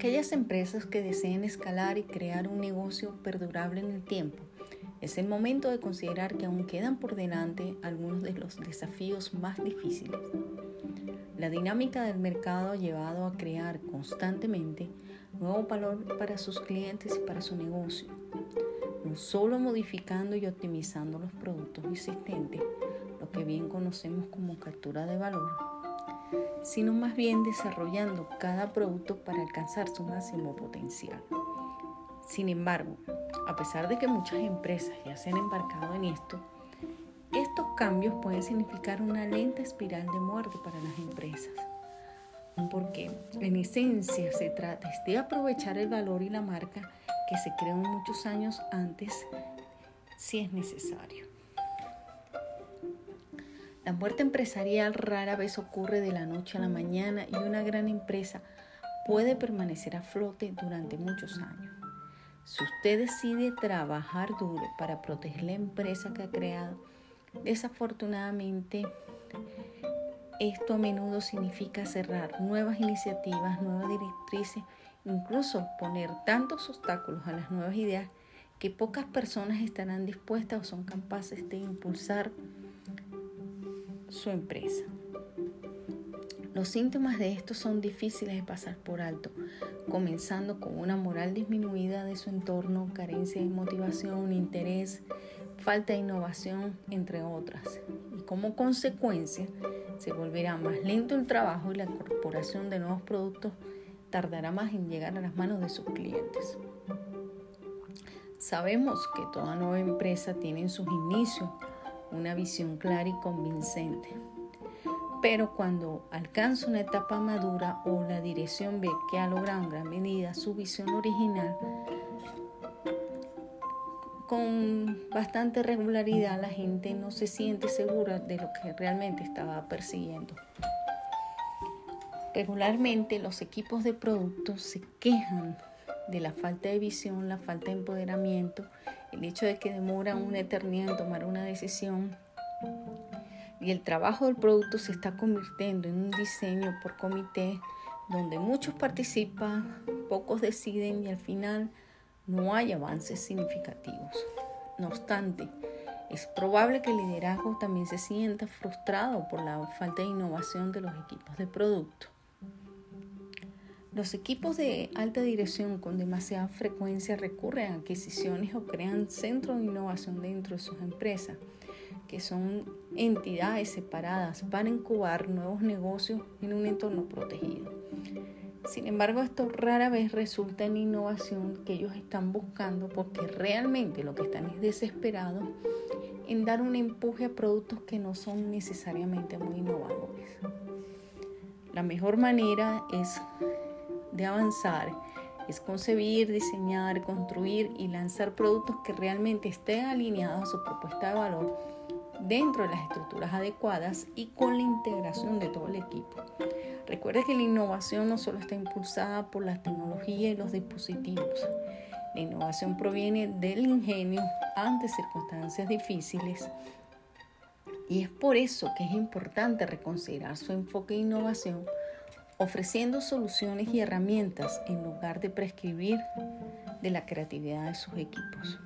aquellas empresas que deseen escalar y crear un negocio perdurable en el tiempo, es el momento de considerar que aún quedan por delante algunos de los desafíos más difíciles. La dinámica del mercado ha llevado a crear constantemente nuevo valor para sus clientes y para su negocio, no solo modificando y optimizando los productos existentes, lo que bien conocemos como captura de valor, sino más bien desarrollando cada producto para alcanzar su máximo potencial. Sin embargo, a pesar de que muchas empresas ya se han embarcado en esto, estos cambios pueden significar una lenta espiral de muerte para las empresas. Porque en esencia se trata de aprovechar el valor y la marca que se creó muchos años antes si es necesario. La muerte empresarial rara vez ocurre de la noche a la mañana y una gran empresa puede permanecer a flote durante muchos años. Si usted decide trabajar duro para proteger la empresa que ha creado, desafortunadamente esto a menudo significa cerrar nuevas iniciativas, nuevas directrices, incluso poner tantos obstáculos a las nuevas ideas que pocas personas estarán dispuestas o son capaces de impulsar su empresa. Los síntomas de esto son difíciles de pasar por alto, comenzando con una moral disminuida de su entorno, carencia de motivación, interés, falta de innovación, entre otras. Y como consecuencia, se volverá más lento el trabajo y la incorporación de nuevos productos tardará más en llegar a las manos de sus clientes. Sabemos que toda nueva empresa tiene en sus inicios una visión clara y convincente pero cuando alcanza una etapa madura o la dirección ve que ha logrado en gran medida su visión original, con bastante regularidad la gente no se siente segura de lo que realmente estaba persiguiendo. Regularmente los equipos de productos se quejan de la falta de visión, la falta de empoderamiento, el hecho de que demoran una eternidad en tomar una decisión y el trabajo del producto se está convirtiendo en un diseño por comité donde muchos participan, pocos deciden y al final no hay avances significativos. No obstante, es probable que el liderazgo también se sienta frustrado por la falta de innovación de los equipos de producto. Los equipos de alta dirección con demasiada frecuencia recurren a adquisiciones o crean centros de innovación dentro de sus empresas que son entidades separadas para incubar nuevos negocios en un entorno protegido. Sin embargo, esto rara vez resulta en innovación que ellos están buscando porque realmente lo que están es desesperados en dar un empuje a productos que no son necesariamente muy innovadores. La mejor manera es de avanzar es concebir, diseñar, construir y lanzar productos que realmente estén alineados a su propuesta de valor dentro de las estructuras adecuadas y con la integración de todo el equipo. Recuerde que la innovación no solo está impulsada por la tecnología y los dispositivos. La innovación proviene del ingenio ante circunstancias difíciles y es por eso que es importante reconsiderar su enfoque de innovación ofreciendo soluciones y herramientas en lugar de prescribir de la creatividad de sus equipos.